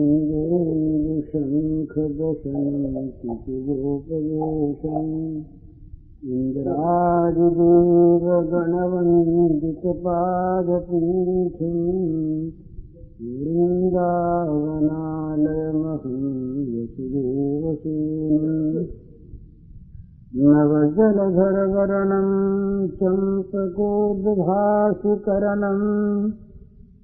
इन्द्रेन्द्र इन्द्रादिदेवगणवन्दितपादपीठम् वृन्दावनालयमहं इन्द्रादिदेवगणवन्दपादपीठि वृन्दावनालमसु युदेवसेन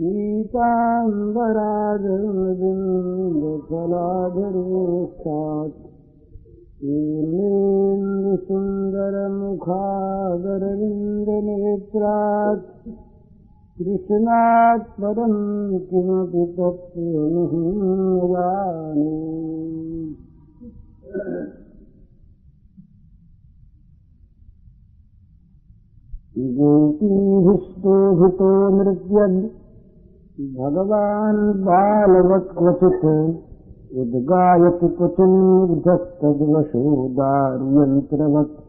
ीताम्बरादविन्दफलागरो सुन्दरमुखागरविन्दनेत्रात् कृष्णात् परं किमपि तत्त्वनुगाणि जतिभिष्टोभितो नृत्यम् भगवान् बालवत् क्वचित् उद्गायति क्वचिन्निर्धस्तद्वशो दारुयन्त्रवत्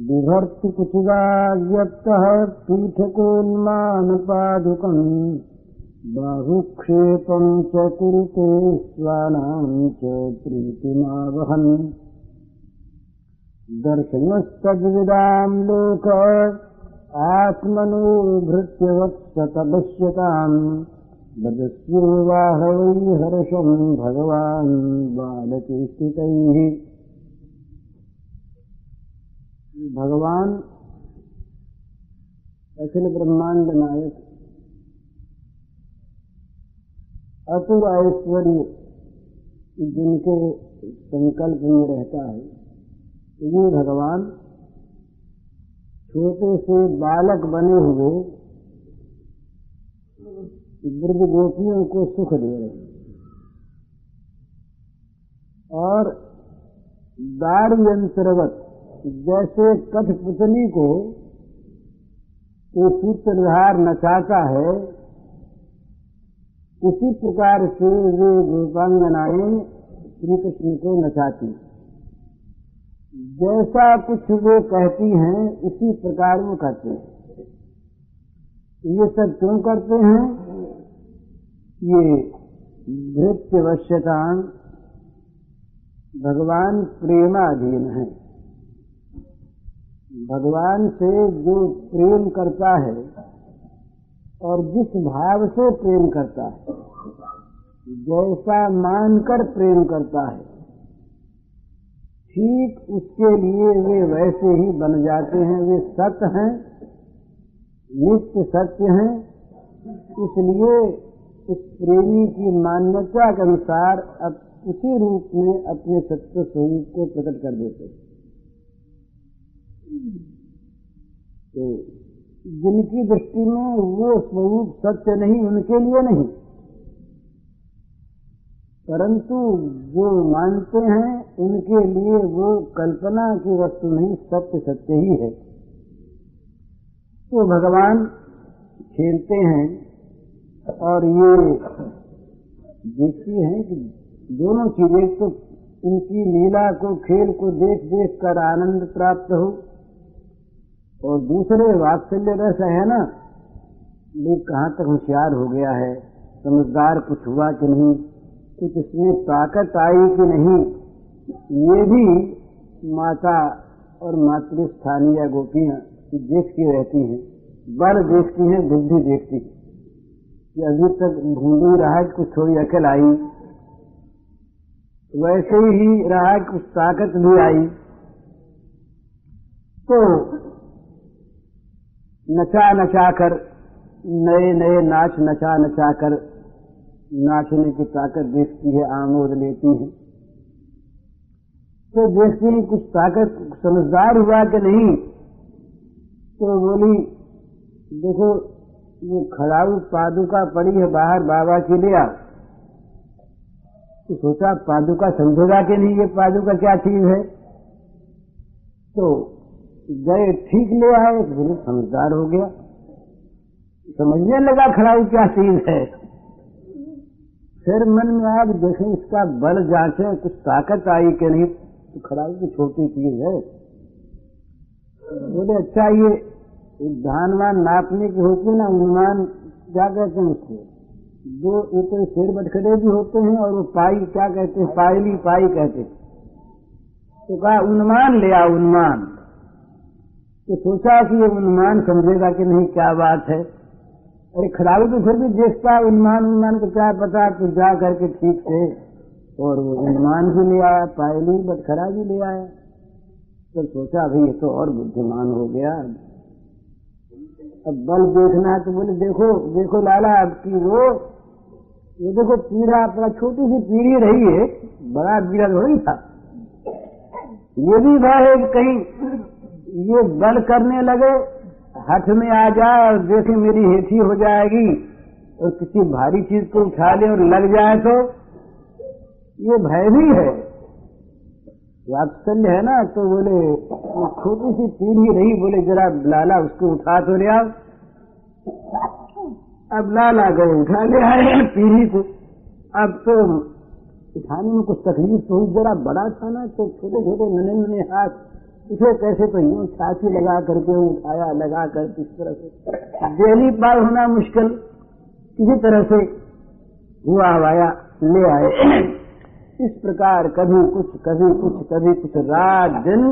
बिभर्ति कुचिदाव्यक्तः पीठकोन्मानपादुकम्, बाहुक्षेपम् च कुरुते स्वानाम् च प्रीतिमावहन्। दर्शनस्तद्विदाम् लोक आत्मनो भृत्यवत्सतपश्यताम् वदस्योवाह वै हर्षम् भगवान् बालचेष्टितैः भगवान अखिल ब्रह्मांड नायक अतुल ऐश्वर्य जिनके संकल्प में रहता है ये भगवान छोटे से बालक बने हुए ब्रज गोपियों को सुख दे रहे और दार यंत्रवत जैसे कठपुतली को सूत्रधार नचाता है इसी प्रकार से वे गोपांगनाएँ श्री कृष्ण को नचाती जैसा कुछ वो कहती हैं, उसी प्रकार वो कहते हैं। ये सब क्यों करते हैं? ये भृत्यवश्यता भगवान प्रेमाधीन है। भगवान से जो प्रेम करता है और जिस भाव से प्रेम करता है, जैसा मानकर प्रेम करता है ठीक उसके लिए वे वैसे ही बन जाते हैं, वे सत्य हैं, नित्य सत्य हैं। इसलिए उस प्रेमी की मान्यता के अनुसार अब उसी रूप में अपने सत्य स्वरूप को प्रकट कर देते तो जिनकी दृष्टि में वो स्वरूप सत्य नहीं, उनके लिए नहीं। परंतु जो मानते हैं, उनके लिए वो कल्पना की वस्तु नहीं, सत्य सत्य ही है। तो भगवान खेलते हैं और ये देखती हैं कि दोनों चीज़ें तो उनकी लीला को, खेल को देख देख कर आनंद प्राप्त हो। और दूसरे वात्सल्य रस है ना, ये कहाँ तक होशियार हो गया है? समझदार कुछ हुआ कि नहीं? कुछ इसमें ताकत आई कि नहीं, ये भी माता और मातृ स्थानीय गोपियाँ देखती रहती हैं, बल देखती हैं, बुद्धि देखती है। कि अभी तक ही रहा है कुछ थोड़ी अकल आई, वैसे ही रहा कुछ ताकत भी आई। तो नचा नचा कर नए नए नाच नचा नचा कर नाचने की ताकत देखती है आमोद लेती है। तो देखती है, कुछ ताकत समझदार हुआ कि नहीं? तो बोली, देखो, वो खड़ाऊ पादुका पड़ी है बाहर बाबा के लिए। तो सोचा, पादुका समझेगा कि नहीं, ये पादुका क्या चीज़ है? तो गए, ठीक ले आए तो समझदार हो गया। समझने लगा खड़ाऊ क्या चीज़ है? फिर मन में आप देखें, इसका बल जांचे, कुछ ताकत आई कि नहीं तो खड़ाऊ तो छोटी चीज़ है। बोले अच्छा ये धानवान नापने की होती है ना अनुमान क्या कहते हैं उसको। ये तो शेर बटखड़े भी होते हैं और वो पाई, क्या कहते हैं, पायली पाई कहते हैं। तो कहा, उन्मान ले आओ, उन्मान। तो सोचा कि ये उन्मान समझेगा कि नहीं, क्या बात है। अरे खिलाड़ी तो फिर भी देखता उन्मान उन्मान को क्या पता तो जा करके ठीक से। और वो उन्मान भी ले आया, पायली बटखरा भी ले आया। तो सोचा भाई ये तो और बुद्धिमान हो गया। अब बल देखना है तो बोले, देखो देखो लाला, अब की वो, ये देखो पीढ़ा अपना छोटी सी पीढ़ी रही है, बड़ा पीढ़ा थोड़ी था। ये भी कि कहीं ये बल करने लगे हथ में आ जाए और देखे मेरी हेठी हो जाएगी और किसी भारी चीज़ को उठा ले और लग जाए तो ये भय भी है। वात्सल्य है ना तो बोले छोटी सी पीढ़ी रही, बोले, जरा लाला उसको उठा तो ले आओ। अब लाला गए उठा ले आए पीढ़ी को। अब तो उठाने में कुछ तकलीफ़ तो हुई, जरा बड़ा था ना तो छोटे छोटे नने नने हाथ उसे कैसे तो यूँ छाती लगा करके उठाया, लगा कर किस तरह से? डेली पार होना मुश्किल। किसी तरह से हुआ हवाया ले आए। इस प्रकार कभी कुछ कभी कुछ कभी कुछ रात दिन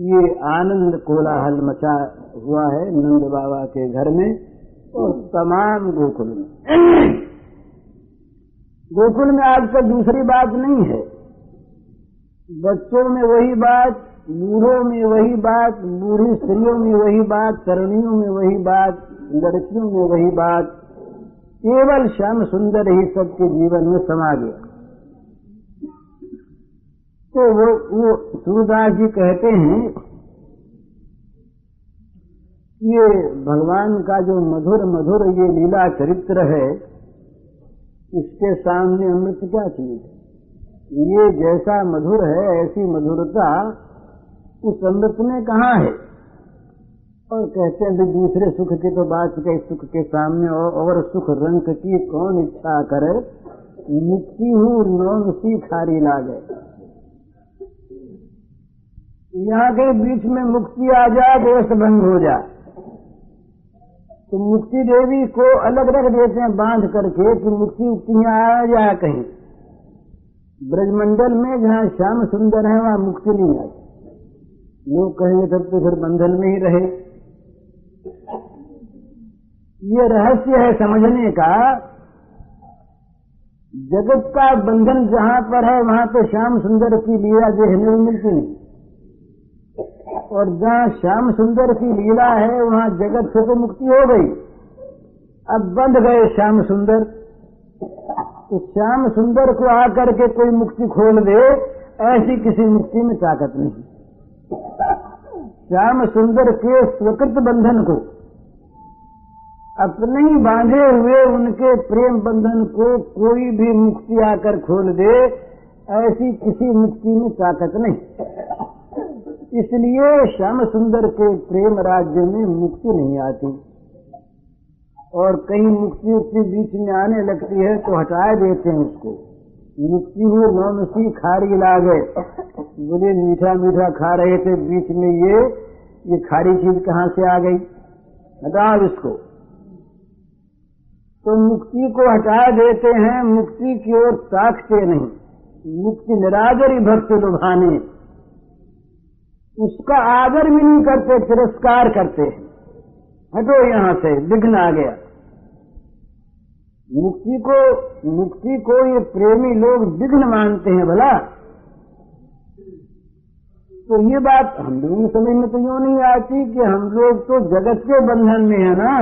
ये आनंद कोलाहल मचा हुआ है नंद बाबा के घर में और तमाम गोकुल में। गोकुल में आजकल दूसरी बात नहीं है। बच्चों में वही बात बूढ़ों में वही बात, बूढ़ी स्त्रियों में वही बात, तरुणियों में वही बात, लड़कियों में वही बात, केवल श्याम सुंदर ही सबके जीवन में समा गया। तो वो वो सूरदास जी कहते हैं, ये भगवान का जो मधुर मधुर ये लीला चरित्र है, इसके सामने अमृत क्या चीज़ ये जैसा मधुर है, ऐसी मधुरता उस अमृत में कहा है? और कहते हैं दूसरे सुख की तो बात कही, सुख के सामने और और सुख रंग की कौन इच्छा करे? मुक्ति हूँ नौन सी खारी लागे। यहाँ के बीच में मुक्ति आ जाए दोस्त भंग हो जाए तो मुक्ति देवी को अलग रख देते हैं, बाँध करके कि मुक्ति उक्ति आ जाए कहीं। ब्रजमंडल में जहाँ श्याम सुंदर है, वहाँ मुक्ति नहीं आई लोग कहेंगे तब तो फिर बंधन में ही रहे। ये रहस्य है समझने का। जगत का बंधन जहाँ पर है, वहाँ तो श्याम सुंदर की लीला देखने में मिलती नहीं। और जहाँ श्याम सुंदर की लीला है, वहाँ जगत से तो मुक्ति हो गई। अब बंध गए श्याम सुंदर। तो श्याम सुंदर को आकर के कोई मुक्ति खोल दे, ऐसी किसी मुक्ति में ताकत नहीं। श्याम सुंदर के स्वकृत बंधन को, अपने ही बांधे हुए उनके प्रेम बंधन को कोई भी मुक्ति आकर खोल दे, ऐसी किसी मुक्ति में ताकत नहीं। इसलिए श्याम सुंदर के प्रेम राज्य में मुक्ति नहीं आती। और कहीं मुक्ति उक्ति बीच में आने लगती है तो हटा देते हैं उसको। मुक्ति हुई नौनसी खारी ला गए बोले मीठा मीठा खा रहे थे, बीच में ये ये खारी चीज़ कहाँ से आ गई? हटाओ इसको। तो मुक्ति को हटा देते हैं, मुक्ति की ओर ताकते नहीं। मुक्ति निराजरी भक्त लुभाने। उसका आदर भी नहीं करते, तिरस्कार करते हैं। हटो यहाँ से विघ्न आ गया। मुक्ति को मुक्ति को ये प्रेमी लोग विघ्न मानते हैं भला। तो ये बात हम लोगों की समझ में तो यूँ नहीं आती कि हम लोग तो जगत के बंधन में है ना।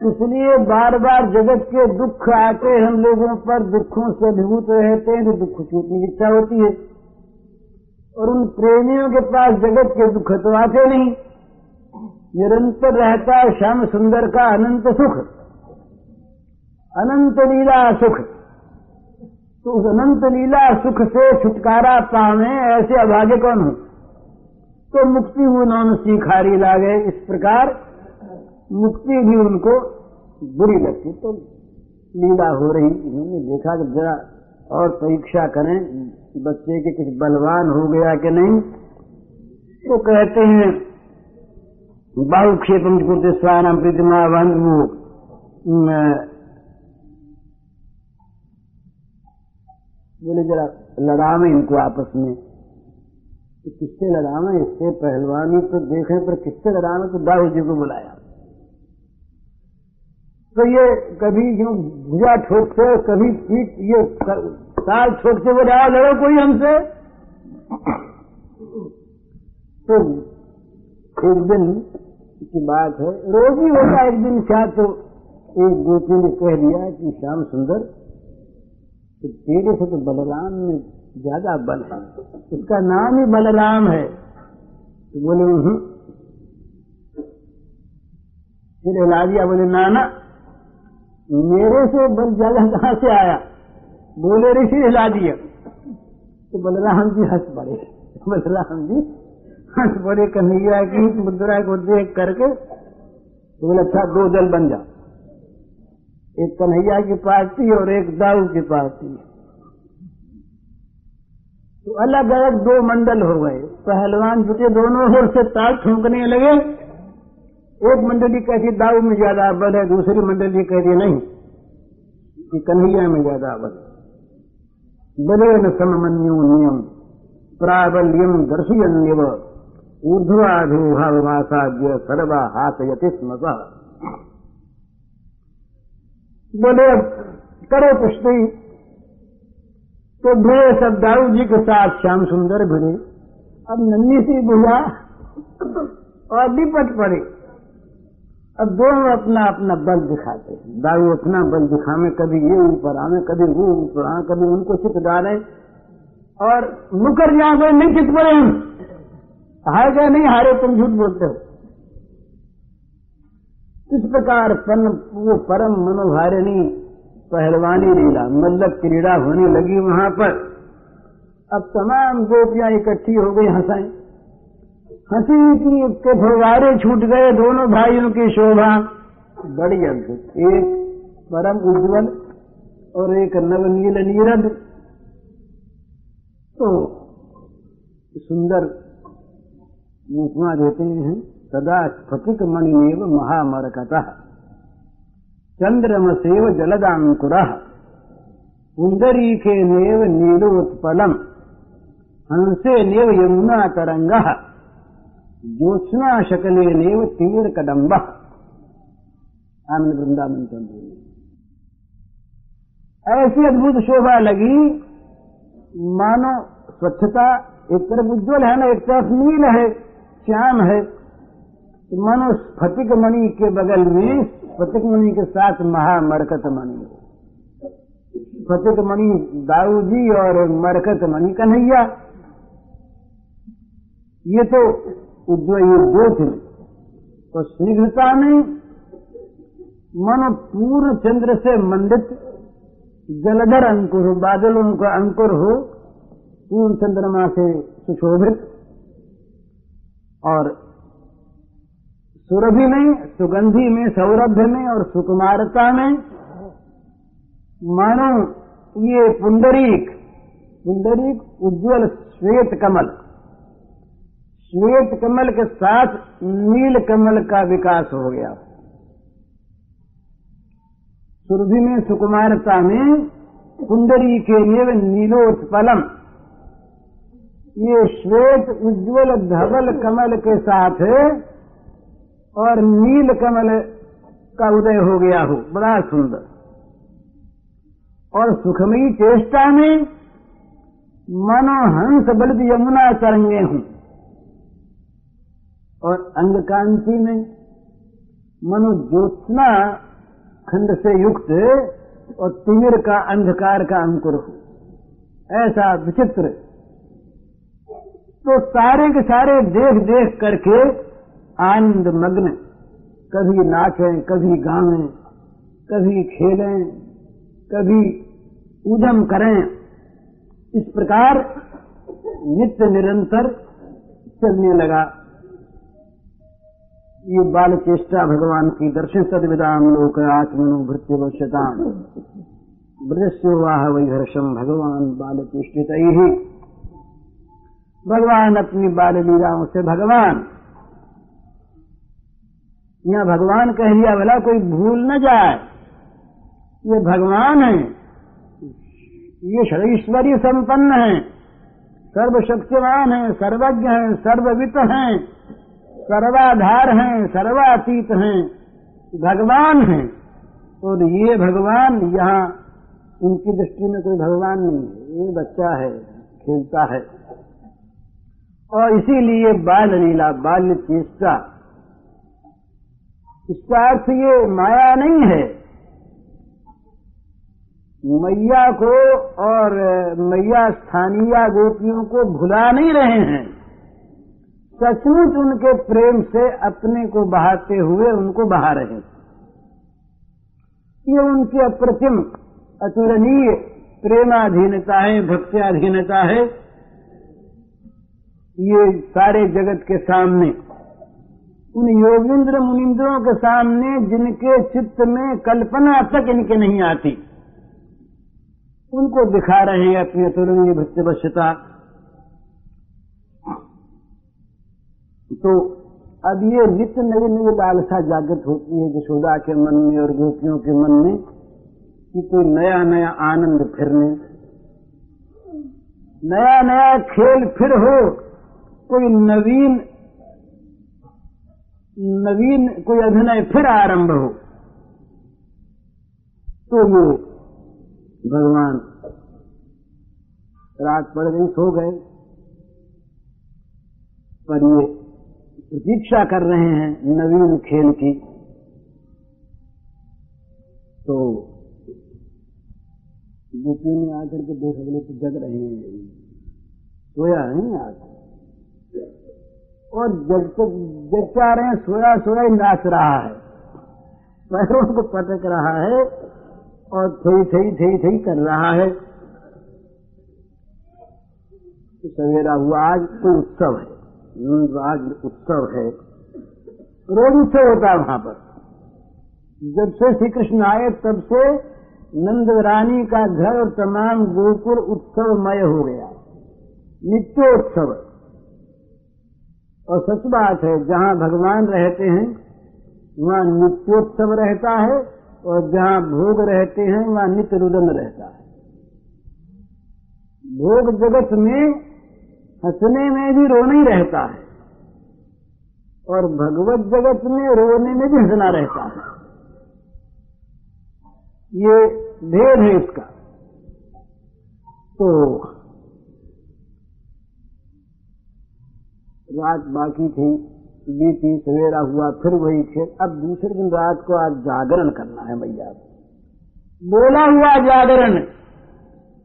इसलिए बार बार जगत के दुख आते हम लोगों पर दुखों से अभिभूत रहते हैं तो दुख छूटने की इच्छा होती है। और उन प्रेमियों के पास जगत के दुख तो आते नहीं। निरंतर रहता है, श्याम सुंदर का अनंत सुख। अनंत लीला सुख। तो उस अनंत लीला सुख से छुटकारा पावे ऐसे अभागे कौन हो? तो मुक्ति उन्होंने सीखारी लागे। इस प्रकार मुक्ति भी उनको बुरी लगती। तो लीला हो रही। इन्होंने देखा कि जरा और परीक्षा करें, बच्चे के कुछ बलवान हो गया कि नहीं? तो कहते हैं बाहुक्षेपम कुरते स्वान प्रतिमा वो बोले, जरा लड़ावे इनको आपस में। तो किससे लड़ावे इससे पहलवानी तो देखे, पर किससे लड़ावे तो दाऊ जी को बुलाया। तो ये कभी यूँ भुजा ठोकते कभी पीठ ये ताल ठोकते, बोले, आओ लड़ो कोई हमसे। तो एक दिन, की बात है, रोज ही होगा एक दिन, क्या तो एक गोपी ने कह दिया कि श्याम सुंदर तेरे से तो बलराम में ज़्यादा बल है। उसका नाम ही बलराम है। तो बोले फिर हिला दिया बोले, नाना, मेरे से बल ज़्यादा कहाँ से आया? बोले, ऋषि हिला दिया। तो बलराम जी हंस पड़े। बलराम जी हंस पड़े, कन्हैया की मुद्रा को देख करके तो बोले अच्छा दो दल बन जा एक कन्हैया की पार्टी और एक दाऊ की पार्टी। तो अलग अलग दो मंडल हो गए। पहलवान जुटे दोनों ओर से ताल ठोंकने लगे। एक मंडली कहती, दाऊ में ज़्यादा बल है। दूसरी मंडली कहती, नहीं कि कन्हैया में ज़्यादा बल बले न नियम प्राबल्यम दर्शयन्यव ऊर्ध्वाधूभावमासाद्य सर्वा हाथ यति बोले अब करो कुश्ती तो भिड़े सब दाऊ जी के साथ श्याम सुंदर भिड़े अब नन्नी सी भुजा और डिपट पड़े। अब दोनों अपना अपना बल दिखाते दाऊ अपना बल दिखावे कभी ये ऊपर आवे कभी वो ऊपर आवे कभी उनको चित डाले। और मुकर गए नहीं चित पड़े हम। हार गए, नहीं हारे, तुम झूठ बोलते हो। इस प्रकार पन, वो परम मनोहारिणी पहलवानी लीला मल्लक क्रीड़ा होने लगी वहाँ पर। अब तमाम गोपियाँ इकट्ठी हो गई हंसाई हँसी की के फवारे छूट गए दोनों भाइयों की शोभा। बड़ी अद्भुत। एक परम उज्जवल और एक नवनील नीरद। तो सुंदर मुखमा देते हैं। सदा स्फटिक मणिमेव महामरकत। चंद्रमसेव जलदाकुर पुंडरीके नेव नीलोत्पलम। हंसे नेव यमुना तरंग ज्योत्ना शकले नेव तीर कदम्ब आनंद वृंदावन चंद्र। ऐसी अद्भुत शोभा लगी, मानो स्वच्छता एक तरफ़ उज्जवल है, ना एक तरफ़ नील है, श्याम है। मानो स्फटिक मणि के बगल में स्फटिक मणि के साथ महामरकत मणि स्फटिक मणि दाऊ जी और मरकत मणि कन्हैया। ये तो उज्जवल ये दो थे तो शीघ्रता में मन पूर्ण चंद्र से मंडित जलधर अंकुर हो, बादलों का अंकुर हो, पूर्ण चंद्रमा से सुशोभित और सुरभि में, सुगंधि में, सौरभ्य में और सुकुमारता में। मानो, ये पुंडरीक पुंडरीक उज्जवल श्वेत कमल। श्वेत कमल के साथ नील कमल का विकास हो गया। सुरभि में, सुकुमारता में कुंडरी के निव नीलोत्पलम। ये श्वेत उज्जवल धवल कमल के साथ और नील कमल का उदय हो गया हो, बड़ा सुंदर। और सुखमयी चेष्टा में मनो हंस बलित यमुना तरंगे हूँ। और अंग कांति में मनो ज्योत्ना खंड से युक्त और तिमिर का अंधकार का अंकुर हो। ऐसा विचित्र। तो सारे के सारे देख देख करके आनंद मग्न। कभी नाचें, कभी गावें, कभी खेलें, कभी उदम करें। इस प्रकार नित्य निरंतर चलने लगा। ये बाल चेष्टा भगवान की दर्शन सदविदाम लोक आत्मनुभृत्य वश्यताम ब्रजस्योवाह वैहर्षम भगवान बाल चेष्टित। ही भगवान अपनी बाल लीलाओं से भगवान यहाँ भगवान कह दिया, भला कोई भूल न जाए। ये भगवान है। ये ईश्वरीय संपन्न है। सर्वशक्तिवान है, सर्वज्ञ है, सर्ववित है, सर्वाधार है, सर्वातीत है। भगवान है। और ये भगवान यहाँ, उनकी दृष्टि में कोई भगवान नहीं है। ये बच्चा है, खेलता है। और इसीलिए बाल लीला बाल्य चेष्टा इसका अर्थ ये माया नहीं है। मैया को और मैया स्थानीय गोपियों को भुला नहीं रहे हैं। सचमुच उनके प्रेम से अपने को बहाते हुए उनको बहा रहे हैं। ये उनकी अप्रतिम अतुलनीय प्रेमाधीनता है भक्त्याधीनता है। ये सारे जगत के सामने उन योगेंद्र मुनिंद्रों के सामने जिनके चित्त में कल्पना तक इनके नहीं आती। उनको दिखा रहे हैं अपनी अतुलनीय भक्तिवश्यता तो अब ये नित्य नई नई लालसा जागृत होती है यशोदा के मन में और गोपियों के मन में कि कोई नया नया आनंद फिरने। नया नया खेल फिर हो, कोई नवीन नवीन कोई अभिनय फिर आरंभ हो तो वो भगवान रात पड़ गई सो गए। पर ये प्रतीक्षा कर रहे हैं नवीन खेल की तो गोपियों ने आकर के देख बोले तो जग रहे हैं। सोया नहीं आज? और जब तक जग आ रहे हैं, सोया सोया ही नाच रहा है। पैरों को पटक रहा है और थई थई थई थई कर रहा है। तो सवेरा हुआ, आज कोई उत्सव है। आज उत्सव है। रोज उत्सव होता है वहाँ पर। जब से श्री कृष्ण आए, तब से नंद रानी का घर और तमाम गोकुल उत्सवमय हो गया। नित्योत्सव और सच बात है, जहाँ भगवान रहते हैं, वहाँ नित्योत्सव रहता है, और जहाँ भोग रहते हैं, वहाँ नित्य रुदन रहता है। भोग जगत में, हंसने में भी रोना ही रहता है, और भगवत जगत में रोने में भी हंसना रहता है। ये भेद है इसका। तो रात बाकी थी, बीती, सवेरा हुआ, फिर वही खेल अब दूसरे दिन रात को आज जागरण करना है भैया। बोला हुआ जागरण,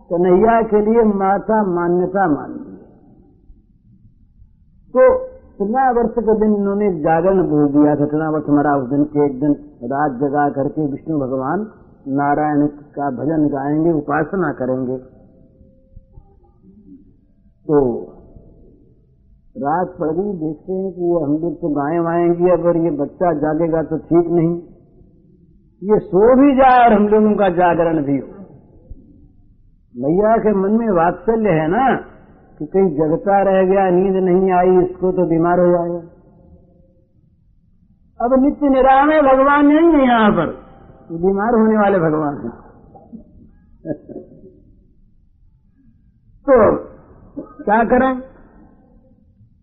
कन्हैया के लिए माता मान्यता मान ली तो इतना वर्ष के दिन इन्होंने जागरण बोल दिया था, इतना वर्ष हमारा उस दिन के एक दिन रात जगा करके विष्णु भगवान नारायण का भजन गाएँगे, उपासना करेंगे। तो रात पड़ देखते हैं कि ये हम लोग तो गाय वाएँगे अगर ये बच्चा जागेगा तो ठीक नहीं। ये सो भी जाए और हम लोगों का जागरण भी हो। भैया के मन में वात्सल्य है ना, कि कहीं जगता रह गया, नींद नहीं आई, इसको तो बीमार हो जाएगा। अब नित्य निरामय भगवान नहीं है यहाँ पर। बीमार होने वाले भगवान हैं। तो क्या करें?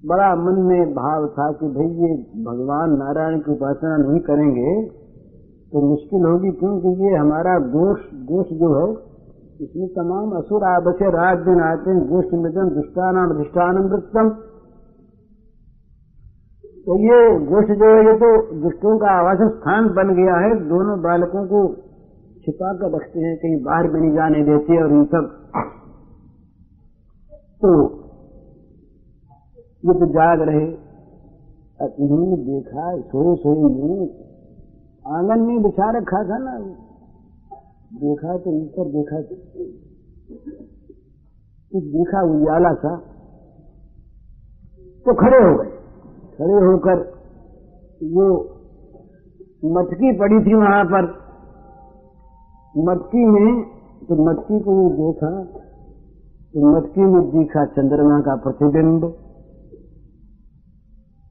बड़ा मन में भाव था कि भाई ये भगवान नारायण की उपासना नहीं करेंगे तो मुश्किल होगी क्योंकि ये हमारा गोश गोश जो है, इसमें तमाम असुर आबसे रात दिन आते हैं, गोष्ठ मृतम दुष्टानाम अधिष्ठानम वृत्तम। तो ये गोष्ठ जो है, ये तो दुष्टों का आवास स्थान बन गया है, दोनों बालकों को छिपा कर रखते हैं, कहीं बाहर भी नहीं जाने देते और इन सब। तो ये तो जाग रहे। इन्होंने देखा सोए सोए यूँ आँगन में बिछा रखा था ना। देखा तो ऊपर देखा कुछ देखा, उजाला सा। तो खड़े हो गए। खड़े होकर वो मटकी पड़ी थी वहाँ पर। मटकी में तो मटकी को देखा तो मटकी में दिखा चंद्रमा का प्रतिबिंब।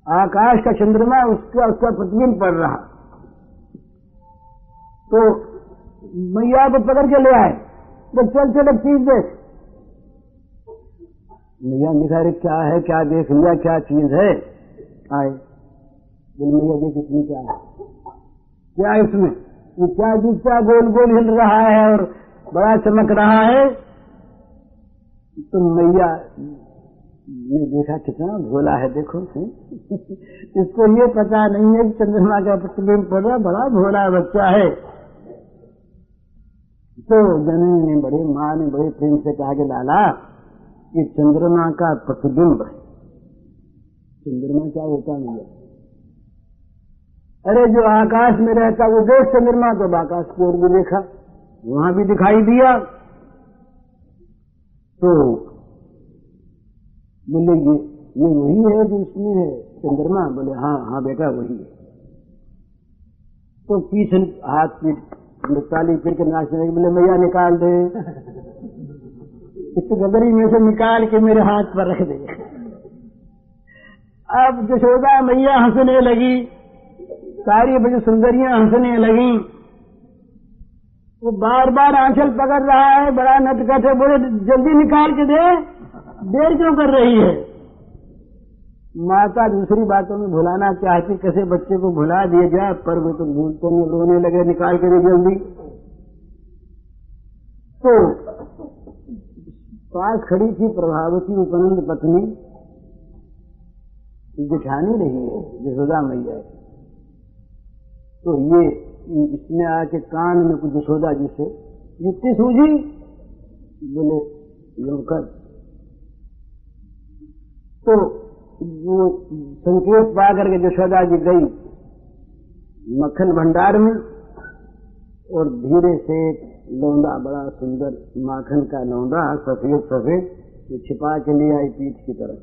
आकाश का चंद्रमा उसका उसका प्रतिबिंब पड़ रहा। तो मैया को पकड़ के ले आए। तो चल चल चीज़ देख। मैया निखा क्या है, क्या देख? लिया क्या चीज़ है? आए। बोल, मैया देख, इसमें क्या है? क्या है इसमें? ये क्या दिखता गोल गोल हिल रहा है और बड़ा चमक रहा है? तो मैया ने देखा कितना भोला है, देखो इसको ये पता नहीं है कि चंद्रमा का प्रतिबिंब पड़ रहा बड़ा भोला बच्चा है। तो जननी ने बड़े माँ ने बड़े प्रेम से कहा कि लाला, ये चंद्रमा का प्रतिबिंब है। चंद्रमा क्या होता नहीं है? अरे जो आकाश में रहता, वो देख चंद्रमा तो आकाश को और भी देखा, वहाँ भी दिखाई दिया। तो बोले, ये ये वही है जो इसमें है? चंद्रमा बोले हाँ हाँ बेटा, वही है। तो पीछे हाथ पीठ ताली फिर के नाचने लगे बोले, मैया निकाल दे। इस गगरी में से निकाल के मेरे हाथ पर रख दे। अब जशोदा मैया हंसने लगी, सारी बड़ी सुंदरियाँ हंसने लगी। वो बार बार आंचल पकड़ रहा है, बड़ा नटखट है, बोले, जल्दी निकाल के दे। देर क्यों कर रही है? माता दूसरी बातों में भुलाना चाहती, कैसे बच्चे को भुला दिया जाए? पर वो तो भूलते नहीं, रोने लगे, निकाल के दे जल्दी। तो पास खड़ी थी प्रभावती उपनंद पत्नी। जिठानी रही है, यशोदा मैया। तो ये, इसने आके कान में कुछ यशोदा जी से, युक्ति सूझी? बोले लोकर तो वो संकेत पा करके यशोदा जी गई, मक्खन भंडार में, और धीरे से लौंडा बड़ा सुंदर माखन का लौंडा सफ़ेद सफ़ेद छिपा के लिए आई पीठ की तरफ़।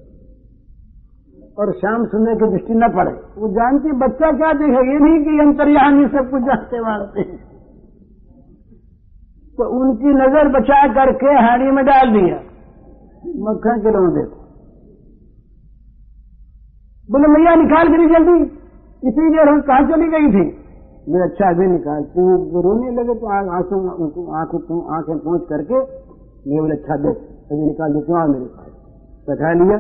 और शाम सुनने की दृष्टि न पड़े। वो जानती, बच्चा क्या देखे? ये नहीं कि अंतर्यामी सब कुछ जानते मारते तो उनकी नज़र बचा करके हाड़ी में डाल दिया। मक्खन के लौंडे को। बोले, मैया, निकाल करी जल्दी। इतनी देर हम कहा चली गई थी। मैं अच्छा अभी निकालती हूँ रोने लगे तो आँसू आँखों आँखें पहुँच करके मैं बोले अच्छा दे, अभी निकाल देती हूँ मेरे पास। बैठा लिया,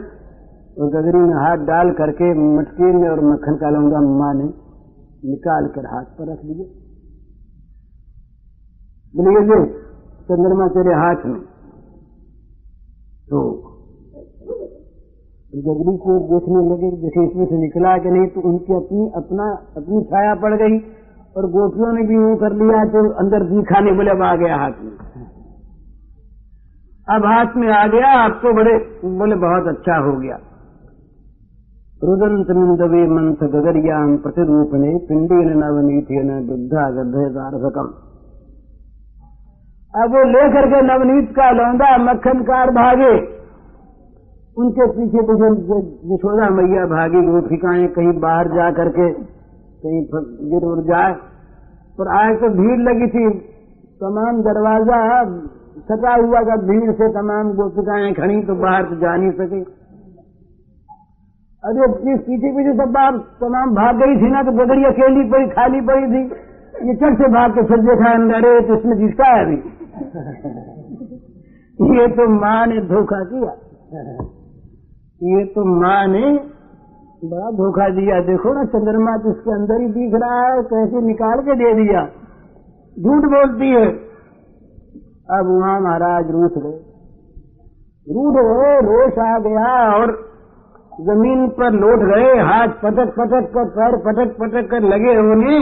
और गगरी में हाथ डाल करके मटकी में और मक्खन का लौंगा माँ ने निकाल कर हाथ पर रख दिया। बोले ले चंद्रमा तेरे हाथ में तो गगरी को देखने लगे जैसे इसमें से निकला कि नहीं तो उनकी अपनी, अपना, अपनी छाया पड़ गई और गोपियों ने भी यूँ कर लिया तो अंदर दिखा नहीं बोले, अब आ गया हाथ में। अब हाथ में आ गया अब तो बड़े, बोले, बहुत अच्छा हो गया। रुदंत मंदवे मंथ गगरियाम प्रतिरूपणे पिंडी नवनीति न बुद्धा गद्धेदार्भकम अब वो लेकर के नवनीत का लौंडा मक्खन कार भागे। उनके पीछे पीछे यशोदा मैया भागी, वो गोपिकाएँ कहीं बाहर जा करके, कहीं गिर उड़ जाए और आज तो भीड़ लगी थी। तमाम दरवाज़ा सटा हुआ था, भीड़ से तमाम गोपिकाएँ खड़ी तो बाहर तो जा नहीं सके। अरे पीछे पीछे सब बार तमाम भाग गई थी ना तो बगड़ी अकेली पड़ी, खाली पड़ी थी। ये चढ़ से भाग के फिर देखा, अरे तो इसमें जिसका है अभी। ये तो माँ ने धोखा किया। ये तो माँ ने बड़ा धोखा दिया। देखो ना, चंद्रमा तो इसके अंदर ही दिख रहा है कैसे निकाल के दे दिया। झूठ बोलती है। अब वहाँ महाराज रूठ गए। रूठ गए, रोष आ गया और ज़मीन पर लौट गए। हाथ पटक पटक कर, पैर पटक पटक कर लगे होने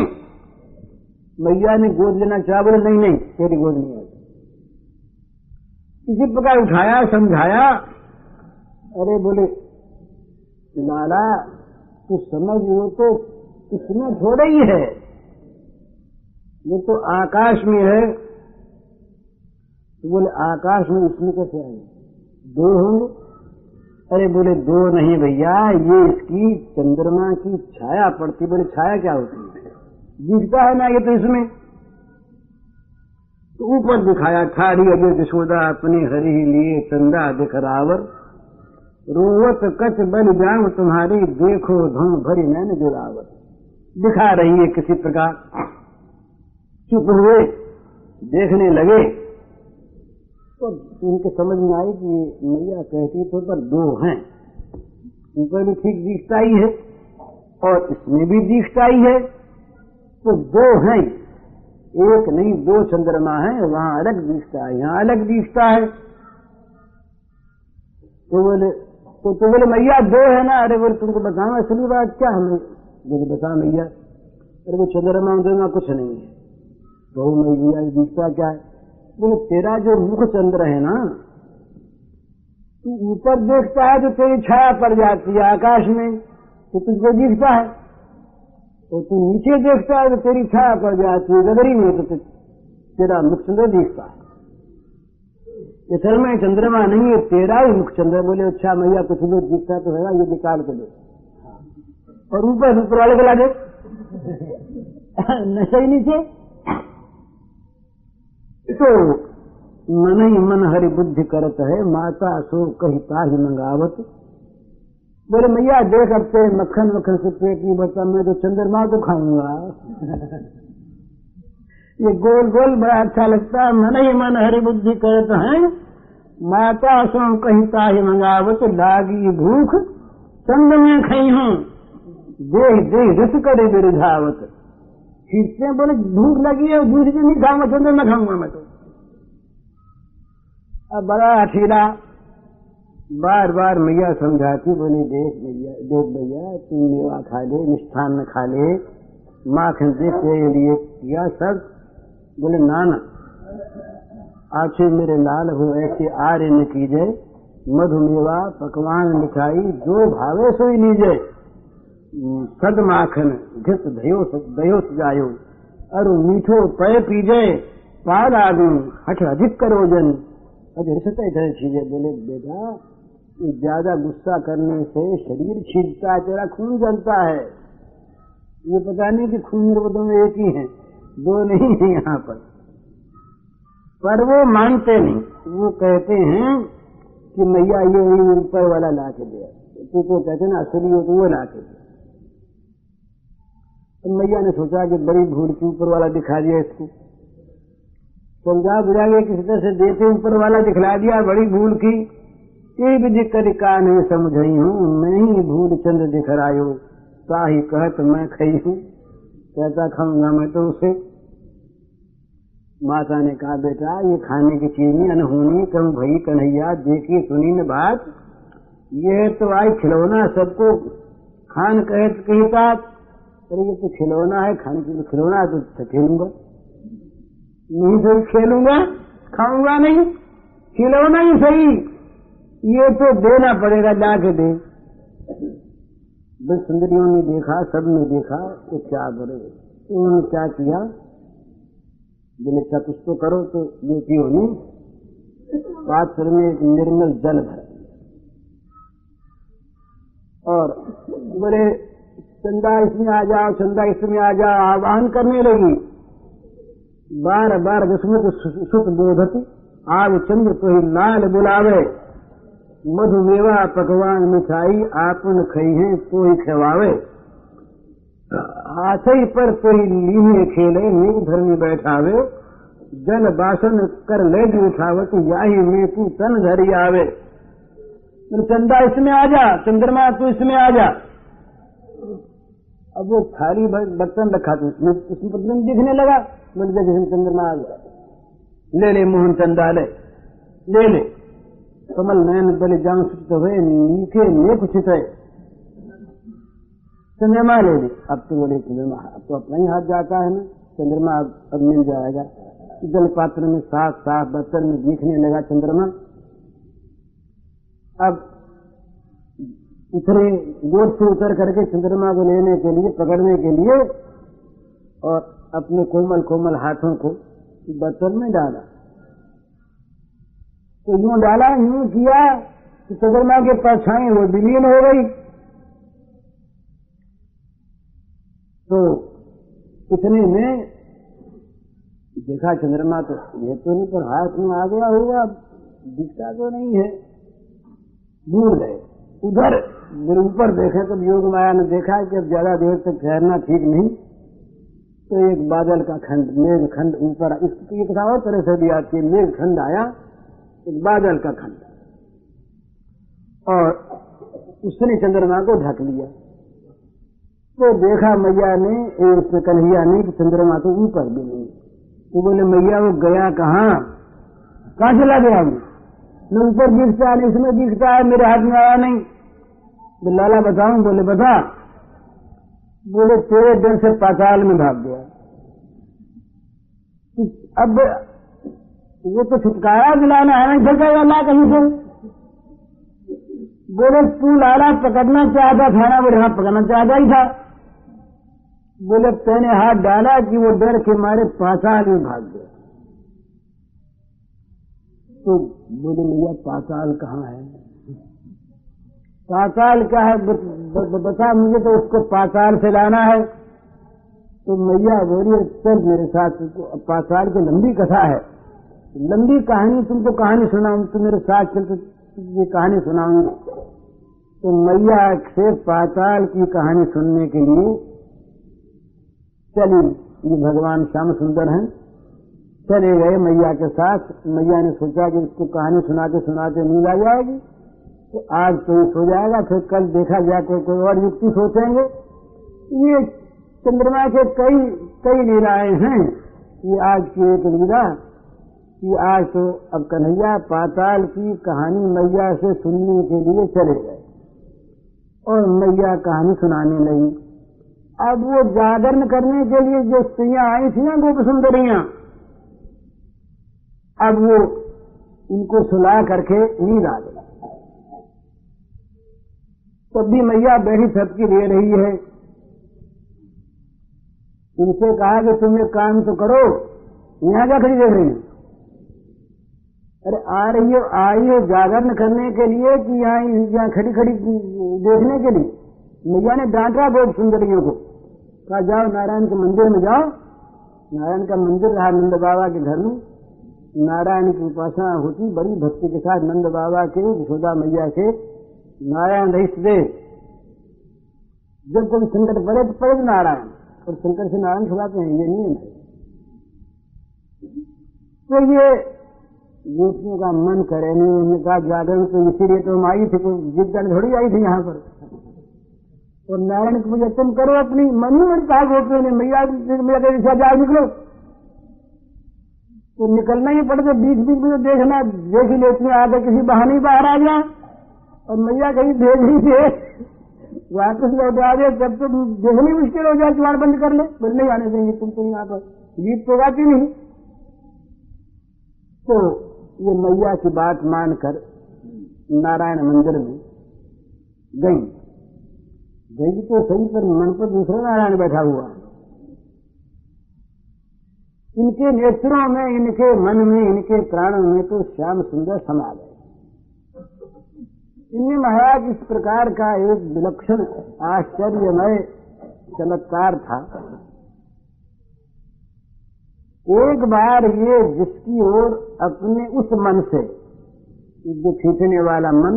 मैया ने गोद लेना चाहा, बोले, नहीं नहीं, तेरी गोद नहीं आई इसी प्रकार उठाया, समझाया। अरे बोले, लाला तो समझ वो तो इसमें थोड़ा ही है। वो तो आकाश में है। तो बोले, आकाश में इसमें कैसे आए दो होंगे। अरे बोले, दो नहीं भैया, ये इसकी चंद्रमा की छाया पड़ती बोले, छाया क्या होती है? दिखता है ना ये तो इसमें। तो ऊपर दिखाया खाड़ी अजय यशोदा अपने हरि लिए चंदा दिख रावर। रोवत कच बन जाऊँ, तुम्हारी देखो धुन भरी मैंने जुड़ावत दिखा रही है किसी प्रकार। चुप हुए, देखने लगे। तो उनके समझ में आई कि मैया कहती तो पर दो हैं। ऊपर भी ठीक दिखता ही है, और इसमें भी दिखता ही है। तो दो हैं। एक नहीं, दो चंद्रमा है, वहाँ अलग दिखता है, यहाँ अलग दिखता है। तो बोले तो तो बोले, मैया, दो है ना? अरे बोले, तुमको बताना, असली बात क्या है? बोले बता मैया, अरे वो चंद्रमा उद्रमा कुछ नहीं है। बहु मैया दिखता क्या है? बोले, तेरा जो मुख चंद्र है ना, तू ऊपर देखता है तो तेरी छाया पड़ जाती है आकाश में तो तुझको दिखता है। तो तू नीचे देखता है तो तेरी छाया पड़ जाती है गदरी में तो तेरा मुख चंद्र दिखता है। असल में चंद्रमा नहीं है तेरा ही मुख चंद्र। बोले अच्छा मैया, कुछ भी दिखता तो है ये निकाल के दे। और ऊपर ऊपर वाले को ला दे। नशा ही नीचे तो मन ही मन हरि बुद्धि करत है, माता सो कही ताही मंगावत। बोले, मैया, देख अब मक्खन मक्खन से पेट नहीं भरता, मैं तो चंद्रमा को खाऊँगा। ये गोल गोल बड़ा अच्छा लगता है। मन ही मन हरि बुद्धि करत है। माता सो कही ताही मंगावत, लागी भूख, चंद में खई हूँ। देह देह रस करे बिरझावत खींचते बोले, भूख लगी है दूसरी चीज़ नहीं खाऊँगा चंद्र में खाऊँगा मैं तो। अब बड़ा अठीला बार बार मैया समझाती, बोली, देख भैया देख भैया तू मेवा खा ले, मिष्ठान खा ले। माखन तेरे लिए किया सब बोले, नाना आछे मेरे लाल हो, ऐसे आर्य न कीजे, मधुमेवा, पकवान मिठाई, जो भावे सोई लीजे सद माखन घित दयो सजायो अरु मीठो पय पीजे, पाल आगू हठ अधिक करो जन। अब चीज़ें बोले, बेटा ज़्यादा गुस्सा करने से शरीर छीनता है, तेरा खून जलता है। ये पता नहीं कि खून निर्बोधों में एक ही है। दो नहीं है यहाँ पर। पर वो मानते नहीं। वो कहते हैं कि मैया ये ऊपर वाला ला के दिया तू तो कहते ना, असली हो तो वो ला के दिया तो मैया ने सोचा कि बड़ी भूल की ऊपर वाला दिखा दिया इसको। समझा बुझा के किसी तरह से देते ऊपर वाला दिखला दिया, बड़ी भूल की। ये भी दिक्कत का नहीं समझ रही हूँ। मैं ही भूल चंद्र दिख रहा हूँ। ताही कहत मैं खई हूँ। कहता, खाऊँगा मैं तो उसे माता ने कहा, बेटा, ये खाने की चीज़ नहीं अनहोनी कहूँ भाई कन्हैया, देखी, सुनी न बात। ये तो आई खिलौना सबको खान कहे तो कहता अरे, ये तो खिलौना है, खाने के लिए खिलौना है तो खेलूँगा। नहीं सही खेलूँगा, खाऊँगा नहीं। खिलौना ही सही। ये तो देना पड़ेगा, जाके दे। बस सुंदरियों ने देखा, सबने देखा तो क्या करे? उन्होंने क्या किया? बोले क्या कुछ तो करो तो ये की होनी पात्र में एक निर्मल जल भर और बोले, चंदा इसमें आ जाओ चंदा इसमें आ जाओ आवाहन करने लगी। बार बार विस्मृत सुख बोधत आज चंद्र तो ही लाल बुलावे। मधुमेवा पकवान मिठाई आपन खई है ही खवावे आशय पर कोई लीने खेले, नींद धर में बैठावे। जल बासन कर ले उठावत, याही में तू तन धरी आवे। चंदा इसमें आ जा, चंद्रमा तू इसमें आ जा। अब वो थाली बर्तन रखा तो उसमें प्रतिबिंब दिखने लगा। बोले, देखे, चंद्रमा आ गया। ले ले मोहन, चंदा ले। ले ले। बलि जान सुचित हुए नीके नेक है चंद्रमा ले ली अब तो बोले चंद्रमा अब तो अपना ही हाथ जाता है ना चंद्रमा अब मिल जाएगा जल पात्र में साफ़ साफ़ बर्तन में दिखने लगा चंद्रमा अब उतरे गोद से उतर करके चंद्रमा को लेने के लिए पकड़ने के लिए और अपने कोमल कोमल हाथों को बर्तन में डाला तो यूँ डाला, यूँ किया कि चंद्रमा के परछाई वो विलीन हो गई। तो इतने में देखा चंद्रमा तो ये तो नहीं, पर हाथ में आ गया होगा दिखता तो नहीं है। दूर गए उधर ऊपर देखे तो योग माया ने देखा कि अब ज़्यादा देर तक ठहरना ठीक नहीं। तो एक बादल का खंड मेघ खंड ऊपर इसकी एक और तरह से भी आती है मेघ खंड आया। एक बादल का खंड। और उसने चंद्रमा को ढक लिया। तो देखा मैया ने उसने कन्हैया ने कि चंद्रमा तो ऊपर भी नहीं। तो बोले, मैया, वो गया कहाँ? चला गया वो न ऊपर दिखता है इसमें दिखता है मेरे हाथ में आया नहीं। तो लाला बताऊँ, बोले, बता। बोले, तेरे दिन से पाताल में भाग गया। अब वो तो छुटकारा दिलाना है, नहीं सकेगा ला कहीं से। बोले, तू लाला, पकड़ना चाहता था ना बोले हाँ पकड़ना चाहता ही था। बोले, तेने हाथ डाला कि वो डर के मारे पाताल में भाग गया। तो बोले भैया पाताल कहाँ है? पाताल क्या है? बता मुझे तो उसको पाताल से लाना है। तो मैया बोलिए चल मेरे साथ, पाताल की लंबी कथा है। लंबी कहानी, तुमको कहानी सुनाऊं तो मेरे साथ चल तो ये कहानी सुनाऊँगी तो मैया से पाताल की कहानी सुनने के लिए चली। ये भगवान श्याम सुंदर हैं। चले गए मैया के साथ। मैया ने सोचा कि उसको कहानी सुनाते सुनाते नींद आ जाएगी। तो आज तो सो जाएगा, फिर कल देखा जाए कोई कोई और युक्ति सोचेंगे। ये चंद्रमा के कई कई लीलाएँ हैं। ये आज की एक लीला कि आज तो अब कन्हैया पाताल की कहानी मैया से सुनने के लिए चले गए। और मैया कहानी सुनाने लगी। अब वो जागरण करने के लिए जो स्त्रियाँ आई थी ना गोप सुंदरियाँ अब वो इनको सुला करके नींद आ गई। तब भी मैया बैठी सबकी ले रही है। इनसे कहा कि तुम एक काम तो करो, यहाँ क्या खड़ी देख रही है। अरे आ रही हो आई हो जागरण करने के लिए कि यहाँ यहाँ खड़ी खड़ी देखने के लिए। मैया ने डांटा बहुत सुंदरियों को। कहा, जाओ नारायण के मंदिर में जाओ। नारायण का मंदिर रहा नंद बाबा के घर में। नारायण की उपासना होती बड़ी भक्ति के साथ नंद बाबा के, यशोदा मैया के। नारायण रहित देव जब कोई संकट पड़े तो पड़े नारायण। और शंकर से नारायण छुड़ाते हैं, ये नियम है। तो ये गोपियों का मन करे नहीं, उन्होंने कहा, जागरण तो इसीलिए तो हम आई थी, कोई जिद कर थोड़ी आई थी यहाँ पर। और नारायण की पूजा, तुम करो अपनी, मन ही मन कहा गोपियों ने, मैया मैया के दिशा जाओ, निकलो। तो निकलना ही पड़ता बीच बीच में तो देखना, देख ही लेती आगे किसी बहाने बाहर आ गया और मैया कहीं भेज ही। थे वापस लौट आ गए जब तो देखनी मुश्किल हो जाए, द्वार बंद कर ले। बोले, नहीं आने देंगे तुमको यहाँ पर। गीत तो गाती नहीं। तो ये मैया की बात मानकर नारायण मंदिर में गई। गई तो सही, पर मन पर दूसरा नारायण बैठा हुआ। इनके नेत्रों में, इनके मन में, इनके प्राणों में तो श्याम सुंदर समा गए। इनमें महाराज इस प्रकार का एक विलक्षण, आश्चर्यमय, चमत्कार था। एक बार ये जिसकी ओर अपने उस मन से जो खींचने वाला मन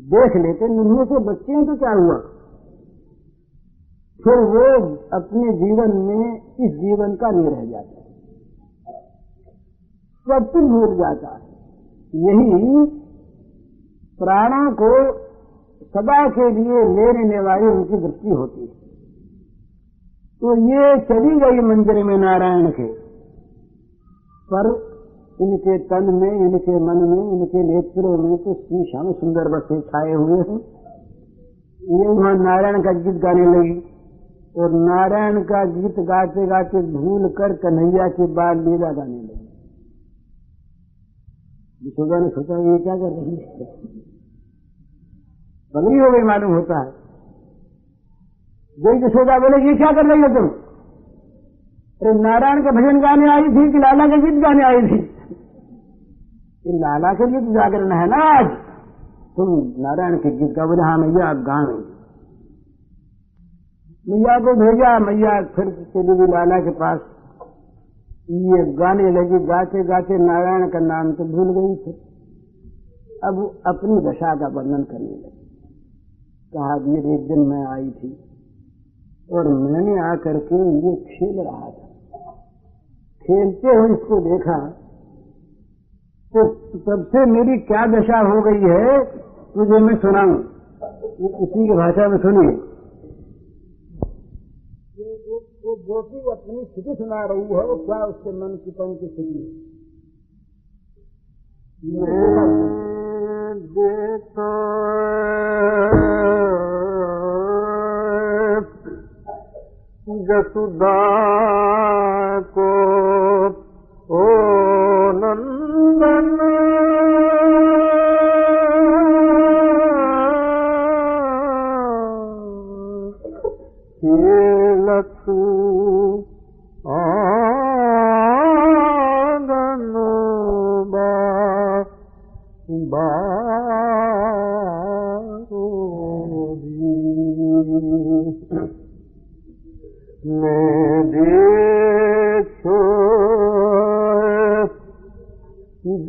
देख लेते निन्हे से बच्चे हैं तो क्या हुआ? फिर वो अपने जीवन में इस जीवन का नहीं रह जाता। सब कुछ भूल जाता है। यही प्राणों को सदा के लिए ले लेने वाली उनकी दृष्टि होती है। तो ये चली गई मंदिर में नारायण के पर इनके तन में, इनके मन में, इनके नेत्रों में तो श्याम सुंदर बसे छाए हुए हैं। ये वहाँ नारायण का गीत गाने लगी और नारायण का गीत गाते गाते भूल कर कन्हैया के बाद लीला गाने लगी। यशोदा ने सोचा, ये क्या कर रही है? बगड़ी हो गई, मालूम होता है। जो यशोदा बोले, ये क्या कर रही हो तुम? अरे नारायण के भजन गाने आई थी कि लाला के गीत गाने आई थी? ये लाला के गीत जागरण है ना आज। तुम नारायण के गीत का बोले हाँ मैया, आप गा मैया को भेजा, मैया फिर चली गई लाला के पास। ये गाने लगी गाते गाते नारायण का नाम तो भूल गई थी। अब अपनी दशा का वर्णन करने लगी। कहा एक दिन मैं आई थी और मैंने आकर के ये खेल रहा था। खेलते हुए इसको देखा तो तब से मेरी क्या दशा हो गई है तुझे मैं सुनाऊं। उसी की भाषा में सुनिए वो गोपी अपनी स्थिति सुना रही है वो क्या उसके मन की तन की स्थिति है? देखो जसुदा को ओ नंदन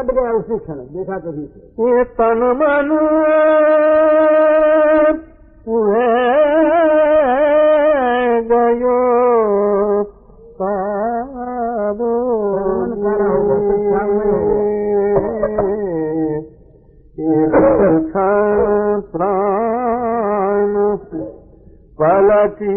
कट गया उसी क्षण देखा कभी से ये तन मन गयो पाबो क्षण प्राण पलटी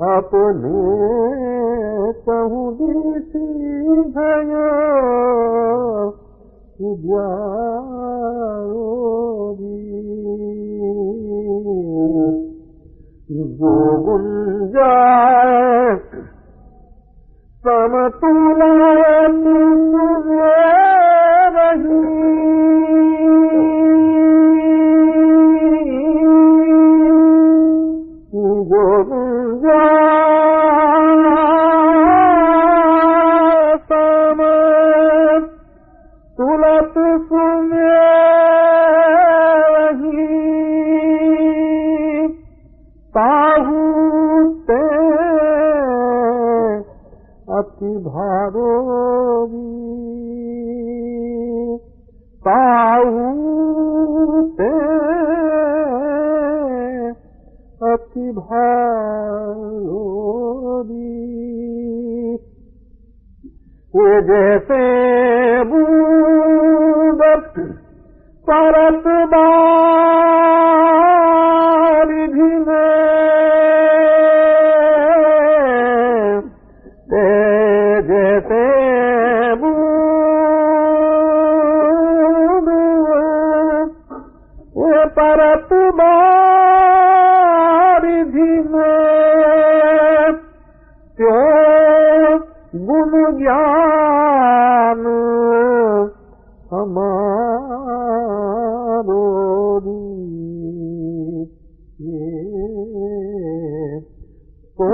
अपने कहूँ दिसी भयो जो गुंजाए समतुला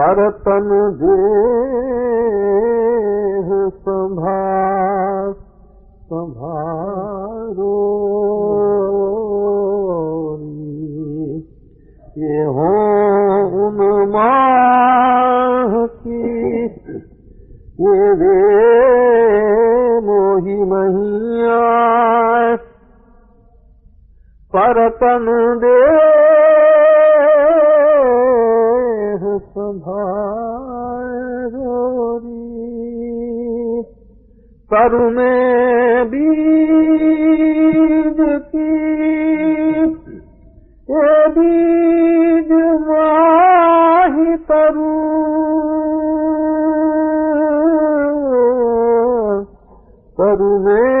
परतन दे संभार संभारो ये हो उन्माह की ये वे मोही महिया। परतन दे तरू में बी जी हे तरू तरू में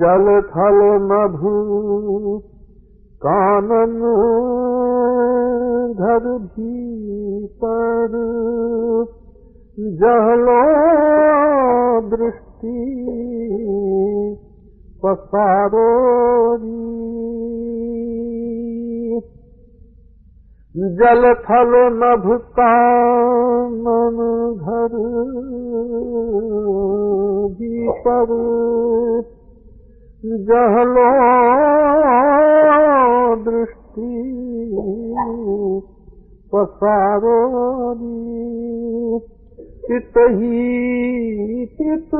जल थल मधु कानन घर भीतर जहलो दृष्टि पसारोरी जल थल नभ कानन घर भीतर जहलो दृष्टि ही चित